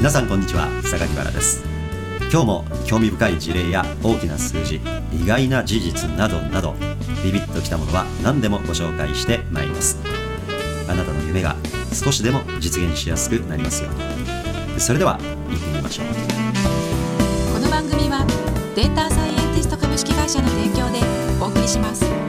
皆さんこんにちは榊原です。今日も興味深い事例や大きな数字意外な事実などなどビビッときたものは何でもご紹介してまいります。あなたの夢が少しでも実現しやすくなりますように。それでは行ってみましょう。この番組はデータサイエンティスト株式会社の提供でお送りします。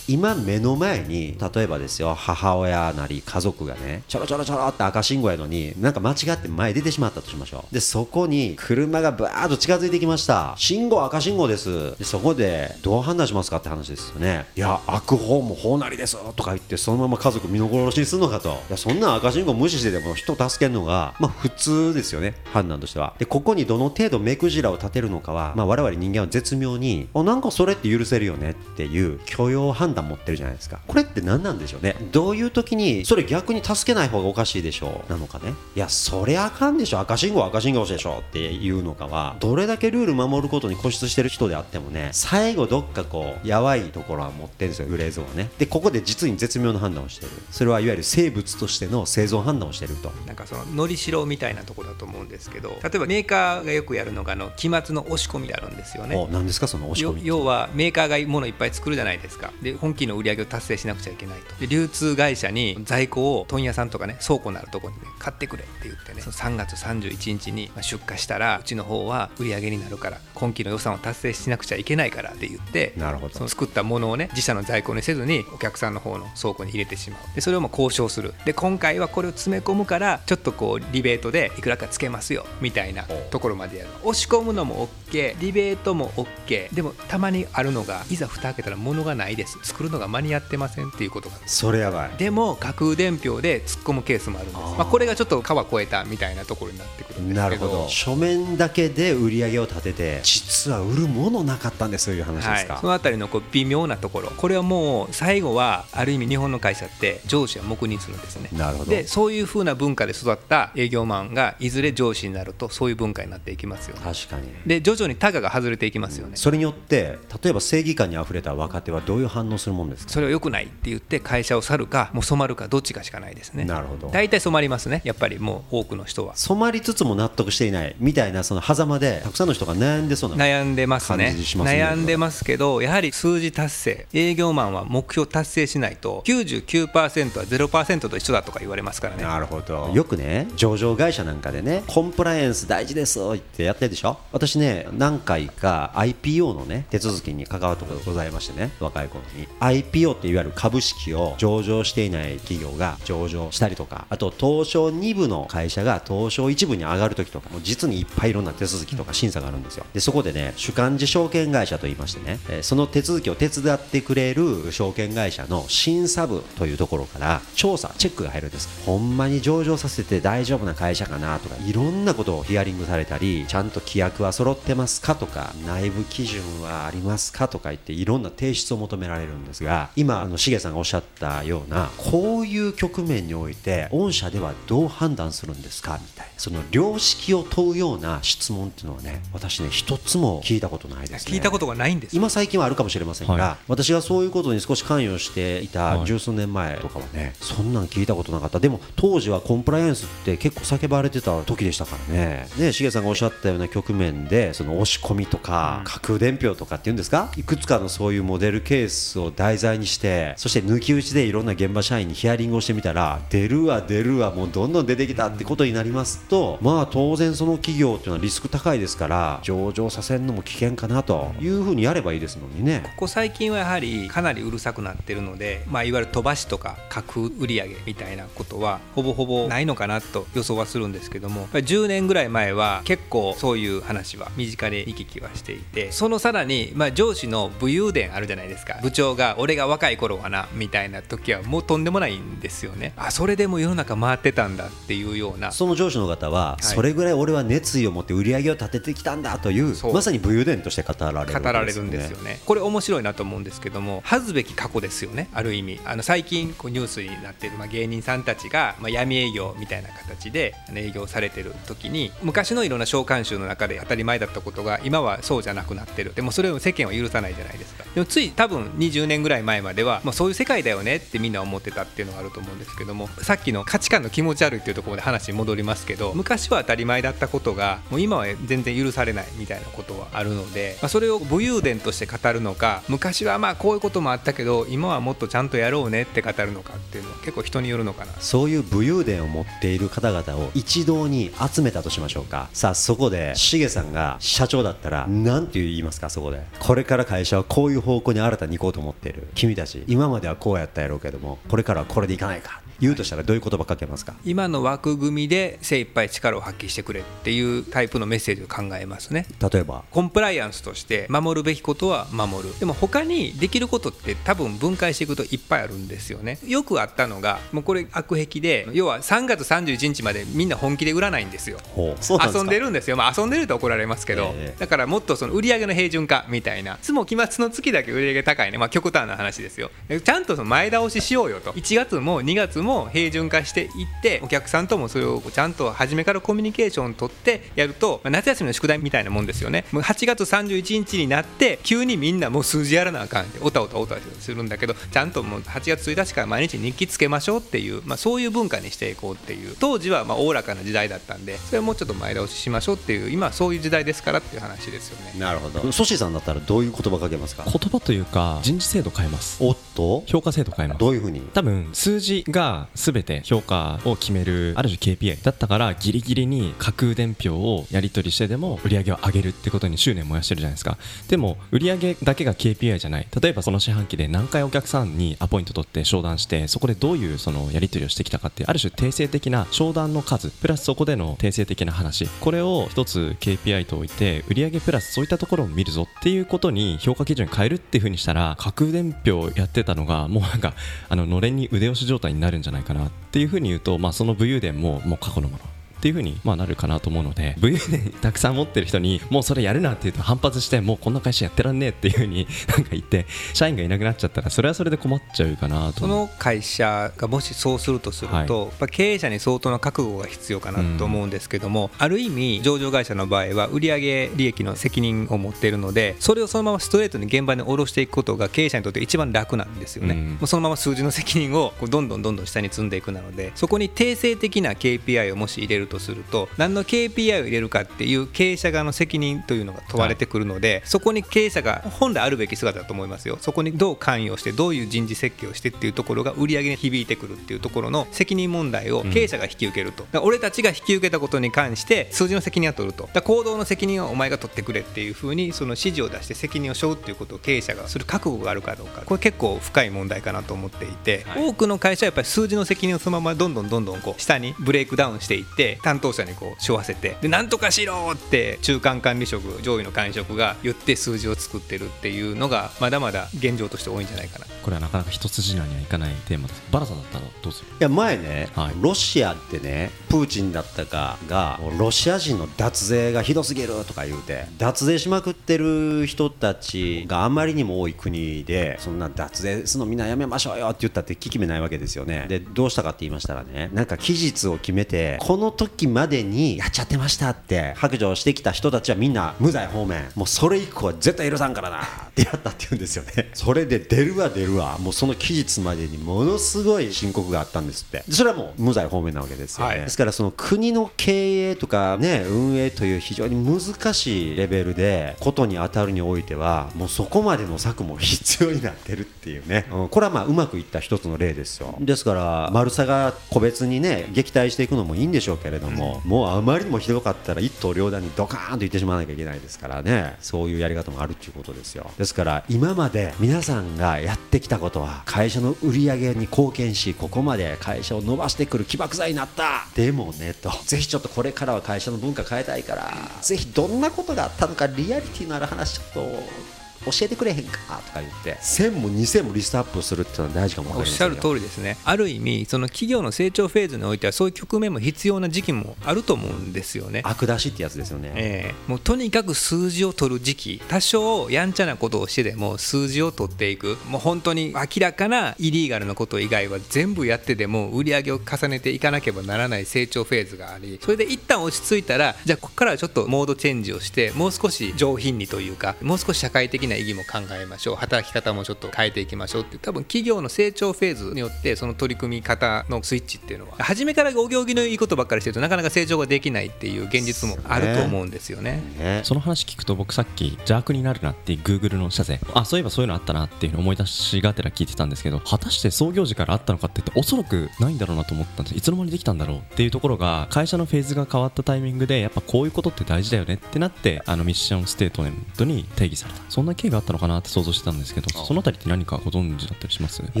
今目の前に例えばですよ母親なり家族がねちょろちょろちょろって赤信号やのになんか間違って前出てしまったとしましょう。でそこに車がバーッと近づいてきました。信号赤信号です。でそこでどう判断しますかって話ですよね。いや悪法も法なりですとか言ってそのまま家族見殺しにするのかと。いやそんな赤信号無視してでも人助けるのがまあ普通ですよね判断としては。でここにどの程度目くじらを立てるのかは、まあ、我々人間は絶妙にあなんかそれって許せるよねっていう許容判断持ってるじゃないですか。これって何なんでしょうね。どういう時にそれ逆に助けない方がおかしいでしょう。なのかね。いやそりゃあかんでしょ。赤信号は赤信号でしょっていうのかはどれだけルール守ることに固執してる人であってもね最後どっかこうやばいところは持ってるんですよ。グレーゾーンはね。でここで実に絶妙な判断をしてる。それはいわゆる生物としての生存判断をしてると。なんかそののりしろみたいなところだと思うんですけど例えばメーカーがよくやるのがあの期末の押し込みであるんですよね。お何ですかその押し込みよ要はメーカーが物いっぱい作るじゃないですか。で本期の売り上げを達成しなくちゃいけないと。で流通会社に在庫を問屋さんとかね倉庫のあるところにね買ってくれって言ってねその3月31日にまあ出荷したらうちの方は売り上げになるから今期の予算を達成しなくちゃいけないからって言ってなるほど。その作ったものをね自社の在庫にせずにお客さんの方の倉庫に入れてしまう。でそれをもう交渉する。で今回はこれを詰め込むからちょっとこうリベートでいくらかつけますよみたいなところまでやる。押し込むのも OK リベートも OK でもたまにあるのがいざ蓋開けたら物がないです。作るのが間に合ってませんっていうことがそれやばい。でも架空伝票で突っ込むケースもあるんです。まあ、これがちょっと川越えたみたいなところになってくるんですけど。なるほど。書面だけで売り上げを立てて実は売るものなかったんですという話ですか、はい、そのあたりのこう微妙なところ。これはもう最後はある意味日本の会社って上司は黙認するんですね。なるほど。でそういうふうな文化で育った営業マンがいずれ上司になるとそういう文化になっていきますよね。確かに。で徐々にタガが外れていきますよね、それによって例えば正義感にあふれた若手はどういう反応するもんですか？それは良くないって言って会社を去るかもう染まるかどっちかしかないですね。なるほど。大体染まりますねやっぱりもう多くの人は。染まりつつも納得していないみたいなその狭間でたくさんの人が悩んでそうな悩んでますね。感じしますね。悩んでますけどやはり数字達成営業マンは目標達成しないと99%は0%と一緒だとか言われますからね。なるほど。よくね上場会社なんかでねコンプライアンス大事ですってやってるでしょ？私ね何回か IPO のね手続きに関わったことがございましてね若い頃に IPO っていわゆる株式を上場していない企業が上場したりとかあと東証2部の会社が東証1部に上がるときとかもう実にいっぱいいろんな手続きとか審査があるん。ですよでそこでね主幹事証券会社といいましてね、えその手続きを手伝ってくれる証券会社の審査部というところから調査チェックが入るんです。ほんまに上場させて大丈夫な会社かなとかいろんなことをヒアリングされたりちゃんと規約は揃ってますかとか内部基準はありますかとか言っていろんな提出を求められるんですが今あのしげさんがおっしゃったようなこういう局面において御社ではどう判断するんですかみたいなその良識を問うような質問っていうのはね私ね一つも聞いたことないですね。聞いたことがないんです。よ今最近はあるかもしれませんが、は私がそういうことに少し関与していたはい。十数年前とかはね、そんなん聞いたことなかった。でも当時はコンプライアンスって結構叫ばれてた時でしたからね。ねしげさんがおっしゃったような局面でその押し込みとか架空伝票とかっていうんですか？いくつかのそういうモデルケースを題材にしてそして抜き打ちでいろんな現場社員にヒアリングをしてみたら出るわ出るわもうどんどん出てきたってことになりますとまあ当然その企業っていうのはリスク高いですから上場させるのも危険かなというふうにやればいいですのにね。ここ最近はやはりかなりうるさくなってるので、まあ、いわゆる飛ばしとか架空売上みたいなことはほぼほぼないのかなと予想はするんですけども10年ぐらい前は結構そういう話は身近で見聞きはしていてそのさらに、まあ、上司の武勇伝あるじゃないですか部長が俺が若い頃はなみたいな時はもうとんでもないんですよね。あそれでも世の中回ってたんだっていうような。その上司の方は、い。それぐらい俺は熱意を持って売り上げを立ててきたんだというまさに武勇伝として語られるわけ語られるんですよね。これ面白いなと思うんですけども恥ずべき過去ですよね。ある意味。あの最近こうニュースになっている、まあ、芸人さんたちが、まあ、闇営業みたいな形で営業されてる時に昔のいろんな召喚集の中で当たり前だったことが今はそうじゃなくなってる。でもそれを世間は許さないじゃないですか。でもつい多分20年ぐらい前までは、まあ、そういう世界だよねってみんな思ってたっていうのがあると思うんですけどもさっきの価値観の気持ち悪いっていうところで話に戻りますけど昔は当たり前だったことがもう今は全然許されないみたいなことはあるので、まあ、それを武勇伝として語るのか昔はまあこういうこともあったけど今はもっとちゃんとやろうねって語るのかっていうのは結構人によるのかな。そういう武勇伝を持っている方々を一堂に集めたとしましょうか。さあそこでしげさんが社長だったら何て言いますかそこで。これから会社はこういう方向に新たに行こうと思って。いる君たち今まではこうやったやろうけどもこれからはこれでいかないか言うとしたらどういう言葉かけますか？今の枠組みで精一杯力を発揮してくれっていうタイプのメッセージを考えますね。例えば？コンプライアンスとして守るべきことは守る。でも他にできることって多分分解していくといっぱいあるんですよね。よくあったのがもうこれ悪癖で要は3月31日までみんな本気で売らないんですよ遊んでるんですよ、まあ、遊んでると怒られますけど、ええ。だからもっとその売り上げの平準化みたいな。いつも期末の月だけ売り上げ高いね、まあ、極端な話ですよ。ちゃんとその前倒ししようよと。1月も2月も平準化していってお客さんともそれをちゃんと初めからコミュニケーションを取ってやると、まあ夏休みの宿題みたいなもんですよね。もう8月31日になって急にみんなもう数字やらなあかんっておたおたおたするんだけどちゃんともう8月1日から毎日日記つけましょうっていう、まあ、そういう文化にしていこうっていう当時はまあおおらかな時代だったんでそれをもうちょっと前倒ししましょうっていう今はそういう時代ですからっていう話ですよね。なるほど。ソシーさんだったらどういう言葉かけますか？言葉というか人事制度変えます。おっと？評価制度変えます。どういうふうに？多分数字が全て評価を決めるある種 KPI だったからギリギリに架空伝票をやり取りしてでも売り上げを上げるってことに執念燃やしてるじゃないですか。でも売り上げだけが KPI じゃない。例えばその四半期で何回お客さんにアポイント取って商談してそこでどういうそのやり取りをしてきたかっていうある種定性的な商談の数プラスそこでの定性的な話。これを一つ KPI と置いて売上プラスそういったところを見るぞっていうことに評価基準変えるっていう風にしたら架空伝票やってたのがもうなんかあののれんに腕押し状態になるんじゃないかなっていうふうに言うと、まあ、その武勇伝ももう過去のもの。っていう風にまあなるかなと思うので武勇伝たくさん持ってる人にもうそれやるなって言うと反発してもうこんな会社やってらんねえっていう風に なんか言って社員がいなくなっちゃったらそれはそれで困っちゃうかなと。その会社がもしそうするとすると、はい。経営者に相当な覚悟が必要かなと思うんですけども、ある意味上場会社の場合は売上利益の責任を持っているのでそれをそのままストレートに現場に下ろしていくことが経営者にとって一番楽なんですよね、うん。もうそのまま数字の責任をどんどんどんどん下に積んでいくなのでそこに定性的な KPI をもし入れるとすると何の KPI を入れるかっていう経営者側の責任というのが問われてくるので、そこに経営者が本来あるべき姿だと思いますよ。そこにどう関与してどういう人事設計をしてっていうところが売り上げに響いてくるっていうところの責任問題を経営者が引き受けると、だから俺たちが引き受けたことに関して数字の責任は取ると。行動の責任はお前が取ってくれっていうふうにその指示を出して責任を背負うっていうことを経営者がする覚悟があるかどうか。これ結構深い問題かなと思っていて、多くの会社はやっぱり数字の責任をそのままどんどんどんどんこう下にブレイクダウンしていって担当者にこう背負わせてでなんとかしろって中間管理職上位の管理職が言って数字を作ってるっていうのがまだまだ現状として多いんじゃないかな。これはなかなか一筋縄にはいかないテーマです。バラさんだったらどうする？いや前ね、はい。ロシアってねプーチンだったかがロシア人の脱税がひどすぎるとか言うて脱税しまくってる人たちがあまりにも多い国でそんな脱税するのみんなやめましょうよって言ったって聞き目ないわけですよね。でどうしたかって言いましたらねなんか期日を決めてこの時までにやっちゃってましたって。白状してきた人たちはみんな無罪方面もうそれ以降は絶対許さんからな。ってやったって言うんですよね。それで出るわ出るわ。もうその期日までにものすごい申告があったんですって。でそれはもう無罪方面なわけですよね、はい。ですからその国の経営とかね運営という非常に難しいレベルでことに当たるにおいてはもうそこまでの策も必要になってるっていうね、うん。これはまあうまくいった一つの例ですよ。ですから丸さが個別にね撃退していくのもいいんでしょうけれども、もうあまりにもひどかったら一刀両断にドカーンと言ってしまわなきゃいけないですからね。そういうやり方もあるっていうことですよ。ですから今まで皆さんがやってきたことは会社の売り上げに貢献しここまで会社を伸ばしてくる起爆剤になった。でもねと。ぜひちょっとこれからは会社の文化変えたいから。ぜひどんなことがあったのかリアリティのある話ちょっと教えてくれへんかとか言って。1000も2000もリストアップするっていうのは大事かもおっしゃる通りですね。ある意味その企業の成長フェーズにおいてはそういう局面も必要な時期もあると思うんですよね。悪出しってやつですよね、ええ。もうとにかく数字を取る時期。多少やんちゃなことをしてでも数字を取っていく。もう本当に明らかなイリーガルなこと以外は全部やってでも売り上げを重ねていかなければならない成長フェーズがありそれで一旦落ち着いたらじゃあここからはちょっとモードチェンジをしてもう少し上品にというかもう少し社会的なな意義も考えましょう。働き方もちょっと変えていきましょう。って多分企業の成長フェーズによってその取り組み方のスイッチっていうのは初めからお行儀のいいことばっかりしてるとなかなか成長ができないっていう現実もあると思うんですよね。ね。その話聞くと僕さっき邪悪になるなっていう Google の社税あそういえばそういうのあったなっていうの思い出しがてら聞いてたんですけど果たして創業時からあったのかって言っておそらくないんだろうなと思ったんです。いつの間にできたんだろうっていうところが会社のフェーズが変わったタイミングでやっぱこういうことって大事だよねってなってあのミッションステートメントに定義された。そんな経緯があったのかなって想像してたんですけどそのあたりって何かご存知だったりします？い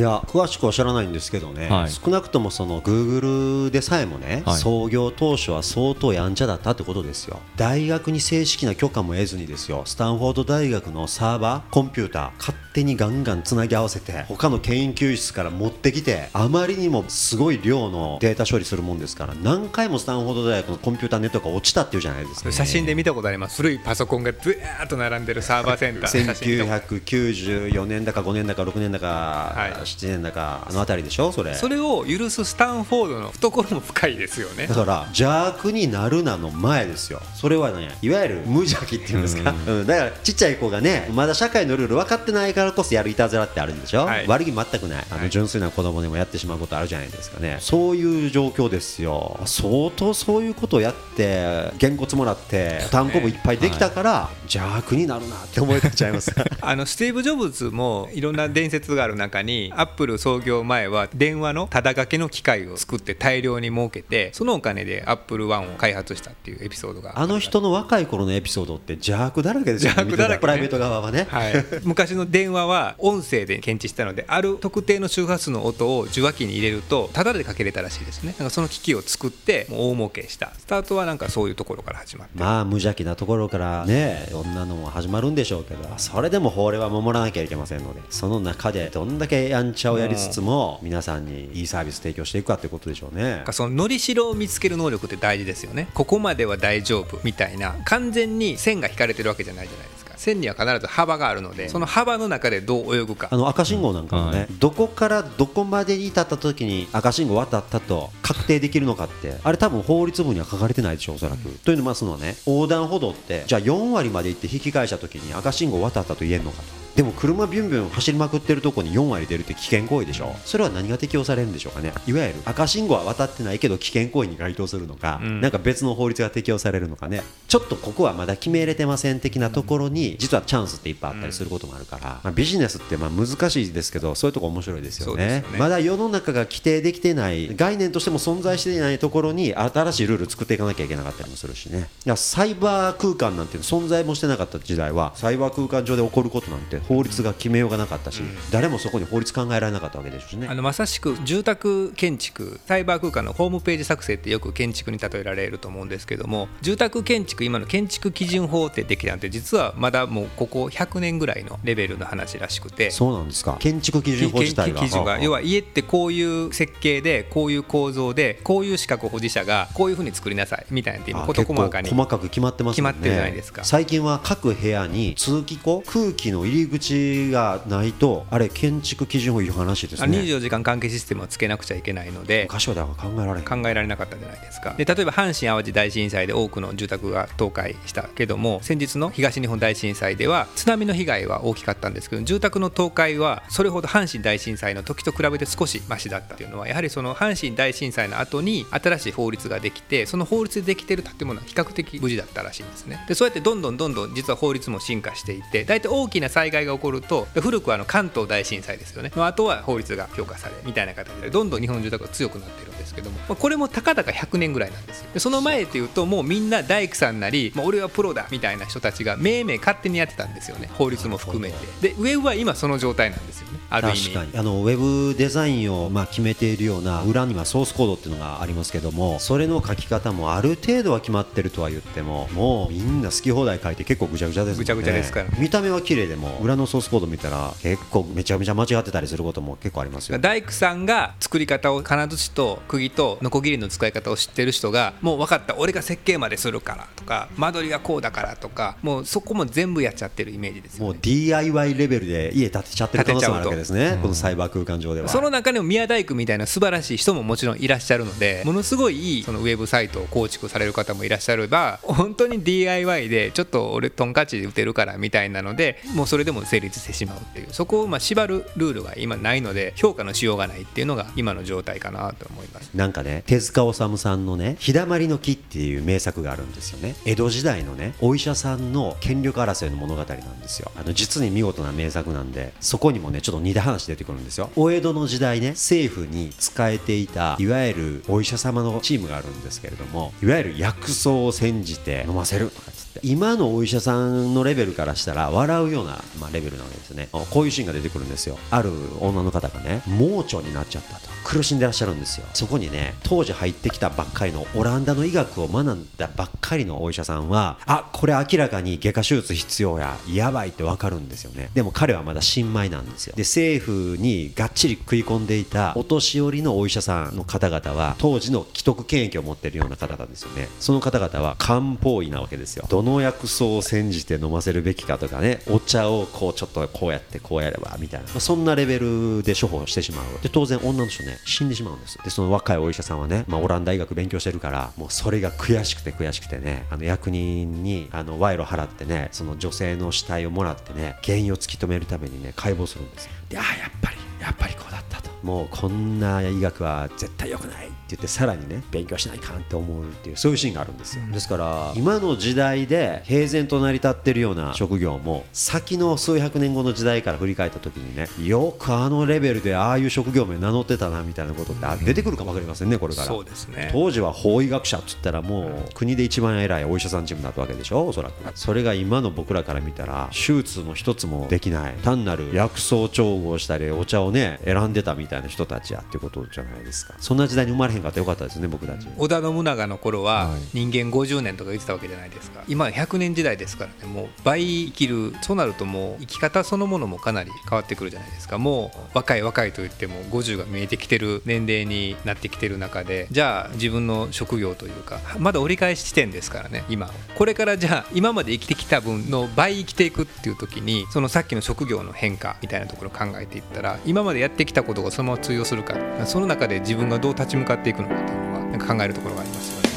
や詳しくは知らないんですけどね、はい。少なくともその Google でさえもね、はい。創業当初は相当やんちゃだったってことですよ。大学に正式な許可も得ずにですよスタンフォード大学のサーバーコンピューター勝手にガンガンつなぎ合わせて他の研究室から持ってきてあまりにもすごい量のデータ処理するもんですから何回もスタンフォード大学のコンピューターネットが落ちたっていうじゃないですか、写真で見たことあります。古いパソコンがずーっと並んでるサーバーセンター 1994年だか5年だか6年だか、はい。7年だかあの辺りでしょ？それ。それを許すスタンフォードの懐も深いですよね。だから邪悪になるなの前ですよ。それはねいわゆる無邪気っていうんですか、うん。だからちっちゃい子がねまだ社会のルール分かってないからこそやるいたずらってあるんでしょ、はい。悪気全くない。あの純粋な子供でもやってしまうことあるじゃないですかね。そういう状況ですよ。相当そういうことをやってげんこつもらって単行部いっぱいできたから、邪悪になるなって思い出ちゃいます。あのスティーブ・ジョブズもいろんな伝説がある中にアップル創業前は電話のただ掛けの機械を作って大量に儲けてそのお金でアップル1を開発したっていうエピソードがあの人の若い頃のエピソードって邪悪だらけですよ。ね邪悪だらけね。プライベート側はね、はい、昔の電話は音声で検知したのである特定の周波数の音を受話器に入れるとタダでかけれたらしいですね。なんかその機器を作ってもう大儲けした。スタートはなんかそういうところから始まって。まあ無邪気なところからねいろんなのも始まるんでしょうけどそれでも法令は守らなきゃいけませんのでその中でどんだけやんちゃをやりつつも皆さんにいいサービス提供していくかってことでしょうね。そののりしろを見つける能力って大事ですよね。ここまでは大丈夫みたいな完全に線が引かれてるわけじゃないじゃないですか線には必ず幅があるのでその幅の中でどう泳ぐか。あの赤信号なんかもね、はいどこからどこまでに至った時に赤信号渡ったと確定できるのかってあれ多分法律文には書かれてないでしょうおそらく、というのもますのはね横断歩道ってじゃあ4割まで行って引き返した時に赤信号渡ったと言えるのかとでも車ビュンビュン走りまくってるとこに4割出るって危険行為でしょ。それは何が適用されるんでしょうかね。いわゆる赤信号は渡ってないけど危険行為に該当するのか、ん。なんか別の法律が適用されるのかね。ちょっとここはまだ決めれてません的なところに実はチャンスっていっぱいあったりすることもあるから、まあ、ビジネスってまあ難しいですけどそういうとこ面白いですよね。ね。まだ世の中が規定できてない概念としても存在していないところに新しいルール作っていかなきゃいけなかったりもするしね。サイバー空間なんて存在もしてなかった時代はサイバー空間上で起こることなんて法律が決めようがなかったし、誰もそこに法律考えられなかったわけですしね。あのまさしく住宅建築サイバー空間のホームページ作成ってよく建築に例えられると思うんですけども住宅建築今の建築基準法ってできたんて実はまだもうここ100年ぐらいのレベルの話らしくて。そうなんですか。建築基準法自体が基準が要は家ってこういう設計でこういう構造でこういう資格保持者がこういうふうに作りなさいみたいなって今あ事細かに。細かく決まってますね。決まってるじゃないですか。最近は各部屋に通気口空気の入り口がないとあれ建築基準法違反らしいですあね24時間関係システムをつけなくちゃいけないので昔はだから考えられ考えられなかったじゃないですか。で例えば阪神・淡路大震災で多くの住宅が倒壊したけども先日の東日本大震災では津波の被害は大きかったんですけど住宅の倒壊はそれほど阪神大震災の時と比べて少しマシだったというのはやはりその阪神大震災の後に新しい法律ができてその法律でできてる建物は比較的無事だったらしいんですね。でそうやってどんどんどんどん実は法律も進化していって大体大きな災害が起こると古くはあの関東大震災ですよね。の後は法律が強化されみたいな形でどんどん日本の住宅が強くなってるんですけどもまあこれもたかだか100年ぐらいなんですよ。でその前っていうともうみんな大工さんなり、まあ、俺はプロだみたいな人たちがめいめい勝手にやってたんですよね。法律も含めて。でウェブは今その状態なんですよね。ある意味。確かに。あのウェブデザインをまあ決めているような裏にはソースコードっていうのがありますけどもそれの書き方もある程度は決まってるとは言ってももうみんな好き放題書いて結構ぐちゃぐちゃですぐちゃぐちゃですから。見た目は綺麗でも裏のソースコード見たら結構めちゃめちゃ間違ってたりすることも結構ありますよ大工さんが作り方を金槌と釘とノコギリの使い方を知ってる人がもう分かった俺が設計までするからとか間取りがこうだからとかもうそこも全部やっちゃってるイメージですよもうね DIY レベルで家建てちゃってる可能性もあるわけですねこのサイバー空間上では。その中でも宮大工みたいな素晴らしい人ももちろんいらっしゃるのでものすごいいいそのウェブサイトを構築される方もいらっしゃれば本当に DIY でちょっと俺トンカチで打てるからみたいなのでもうそれでもも成立してしまうっていう。そこをまあ縛るルールが今ないので評価のしようがないっていうのが今の状態かなと思います。なんかね手塚治虫さんのね「日だまりの木」っていう名作があるんですよね。江戸時代のねお医者さんの権力争いの物語なんですよ。あの実に見事な名作なんでそこにもねちょっと似た話出てくるんですよ。お江戸の時代ね政府に仕えていたいわゆるお医者様のチームがあるんですけれどもいわゆる薬草を煎じて飲ませるとか今のお医者さんのレベルからしたら笑うような、まあ、レベルなわけですね。こういうシーンが出てくるんですよ。ある女の方がね盲腸になっちゃったと。苦しんでらっしゃるんですよ。そこにね当時入ってきたばっかりのオランダの医学を学んだばっかりのお医者さんはあこれ明らかに外科手術必要ややばいってわかるんですよね。でも彼はまだ新米なんですよ。で政府にがっちり食い込んでいたお年寄りのお医者さんの方々は当時の既得権益を持ってるような方々ですよね。その方々は漢方医なわけですよ。どの薬草を煎じて飲ませるべきかとかねお茶をこうちょっとこうやってこうやればみたいな、まあそんなレベルで処方してしまう。で当然女の人ね死んでしまうんですでその若いお医者さんはね、まあ、オランダ医学勉強してるからもうそれが悔しくて悔しくてねあの役人にあの賄賂払ってねその女性の死体をもらってね原因を突き止めるためにね解剖するんですよ。でああやっぱりやっぱりこうだったと。もうこんな医学は絶対良くない言ってさらにね勉強しないかんって思うっていうそういうシーンがあるんですよ。ですから今の時代で平然と成り立ってるような職業も先の数百年後の時代から振り返った時にねよくあのレベルでああいう職業名名乗ってたなみたいなことってあ出てくるかも分かりませんねこれから。そうですね。当時は法医学者って言ったらもう国で一番偉いお医者さんチームだったわけでしょおそらく。それが今の僕らから見たら手術の一つもできない。単なる薬草調合したりお茶をね選んでたみたいな人たちやっていうことじゃないですか。そんな時代に生まれへんかったらよかったですね僕たち。織田信長の頃ははい。人間50年とか言ってたわけじゃないですか。今は100年時代ですからね。もう倍生きるそうなるともう生き方そのものもかなり変わってくるじゃないですか。もう若い若いと言っても50が見えてきてる年齢になってきてる中で。じゃあ自分の職業というかまだ折り返し地点ですからね今これからじゃあ今まで生きてきた分の倍生きていくっていう時にそのさっきの職業の変化みたいなところを考えていったら今までやってきたことがそのまま通用するかその中で自分がどう立ち向かってていくのかというのはなんか考えるところがありますよね。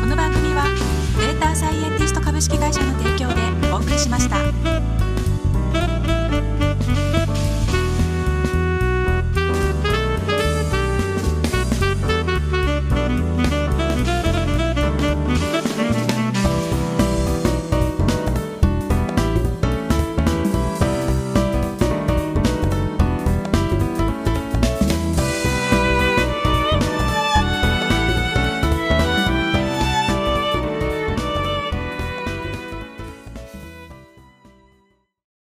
この番組はデータサイエンティスト株式会社の提供でお送りしました。